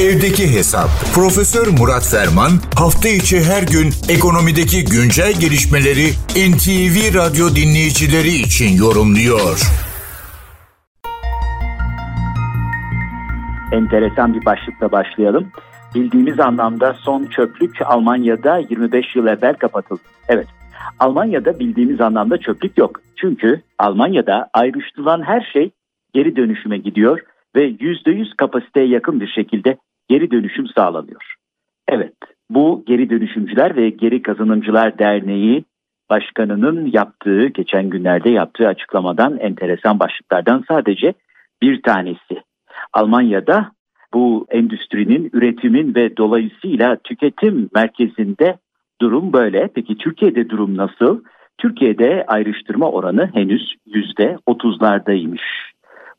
Evdeki Hesap. Profesör Murat Ferman hafta içi her gün ekonomideki güncel gelişmeleri NTV Radyo dinleyicileri için yorumluyor. Enteresan bir başlıkla başlayalım. Bildiğimiz anlamda son çöplük Almanya'da 25 yıl evvel kapatıldı. Evet, Almanya'da bildiğimiz anlamda çöplük yok. Çünkü Almanya'da ayrıştırılan her şey geri dönüşüme gidiyor ve %100 kapasiteye yakın bir şekilde geri dönüşüm sağlanıyor. Evet, bu geri dönüşümcüler ve geri kazanımcılar derneği başkanının yaptığı, geçen günlerde yaptığı açıklamadan enteresan başlıklardan sadece bir tanesi. Almanya'da bu endüstrinin, üretimin ve dolayısıyla tüketim merkezinde durum böyle. Peki Türkiye'de durum nasıl? Türkiye'de ayrıştırma oranı henüz yüzde otuzlardaymış.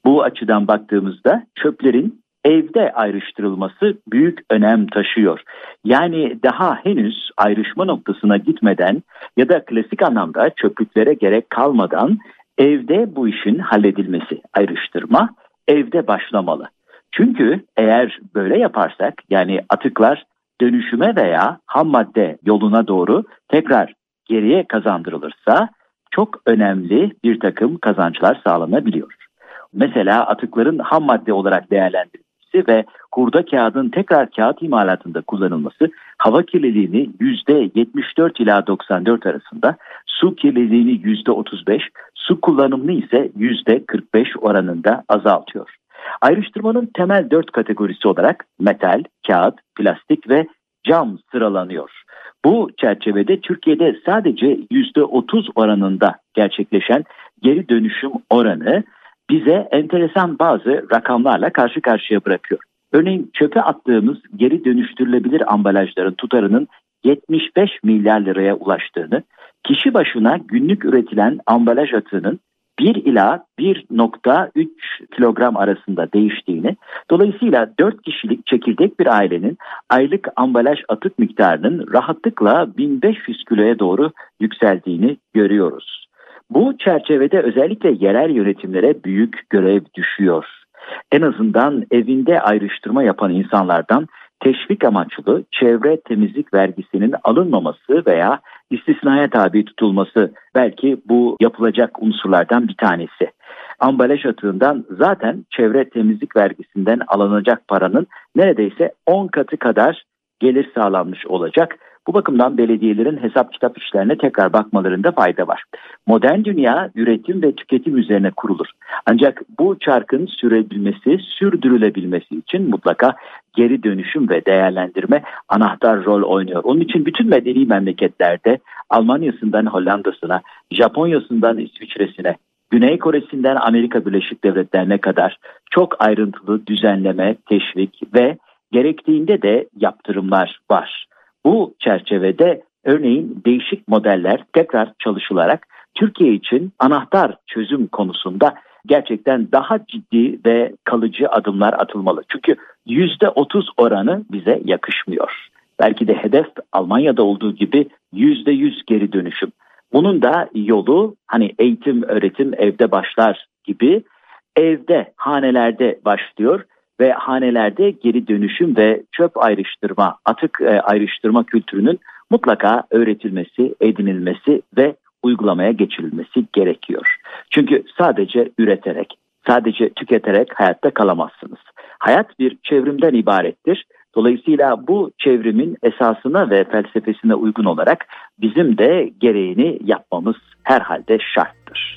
Bu açıdan baktığımızda çöplerin evde ayrıştırılması büyük önem taşıyor. Yani daha henüz ayrışma noktasına gitmeden ya da klasik anlamda çöplüklere gerek kalmadan evde bu işin halledilmesi, ayrıştırma evde başlamalı. Çünkü eğer böyle yaparsak yani atıklar dönüşüme veya ham madde yoluna doğru tekrar geriye kazandırılırsa çok önemli bir takım kazançlar sağlanabiliyor. Mesela atıkların ham madde olarak değerlendirilmesi ve hurda kağıdın tekrar kağıt imalatında kullanılması hava kirliliğini %74 ila 94 arasında, su kirliliğini %35, su kullanımını ise %45 oranında azaltıyor. Ayrıştırmanın temel dört kategorisi olarak metal, kağıt, plastik ve cam sıralanıyor. Bu çerçevede Türkiye'de sadece %30 oranında gerçekleşen geri dönüşüm oranı bize enteresan bazı rakamlarla karşı karşıya bırakıyor. Örneğin çöpe attığımız geri dönüştürülebilir ambalajların tutarının 75 milyar liraya ulaştığını, kişi başına günlük üretilen ambalaj atığının 1 ila 1.3 kilogram arasında değiştiğini, dolayısıyla 4 kişilik çekirdek bir ailenin aylık ambalaj atık miktarının rahatlıkla 1500 kiloya doğru yükseldiğini görüyoruz. Bu çerçevede özellikle yerel yönetimlere büyük görev düşüyor. En azından evinde ayrıştırma yapan insanlardan teşvik amaçlı çevre temizlik vergisinin alınmaması veya istisnaya tabi tutulması belki bu yapılacak unsurlardan bir tanesi. Ambalaj atığından zaten çevre temizlik vergisinden alınacak paranın neredeyse 10 katı kadar gelir sağlanmış olacak. Bu bakımdan belediyelerin hesap kitap işlerine tekrar bakmalarında fayda var. Modern dünya üretim ve tüketim üzerine kurulur. Ancak bu çarkın sürebilmesi, sürdürülebilmesi için mutlaka geri dönüşüm ve değerlendirme anahtar rol oynuyor. Onun için bütün medeni memleketlerde Almanya'sından Hollanda'sına, Japonya'sından İsviçre'sine, Güney Kore'sinden Amerika Birleşik Devletleri'ne kadar çok ayrıntılı düzenleme, teşvik ve gerektiğinde de yaptırımlar var. Bu çerçevede örneğin değişik modeller tekrar çalışılarak Türkiye için anahtar çözüm konusunda gerçekten daha ciddi ve kalıcı adımlar atılmalı. Çünkü yüzde otuz oranı bize yakışmıyor. Belki de hedef Almanya'da olduğu gibi yüzde yüz geri dönüşüm. Bunun da yolu hani eğitim, öğretim evde başlar gibi evde, hanelerde başlıyor ve hanelerde geri dönüşüm ve çöp ayrıştırma, atık e, ayrıştırma kültürünün mutlaka öğretilmesi, edinilmesi ve uygulamaya geçirilmesi gerekiyor. Çünkü sadece üreterek, sadece tüketerek hayatta kalamazsınız. Hayat bir çevrimden ibarettir. Dolayısıyla bu çevrimin esasına ve felsefesine uygun olarak bizim de gereğini yapmamız herhalde şarttır.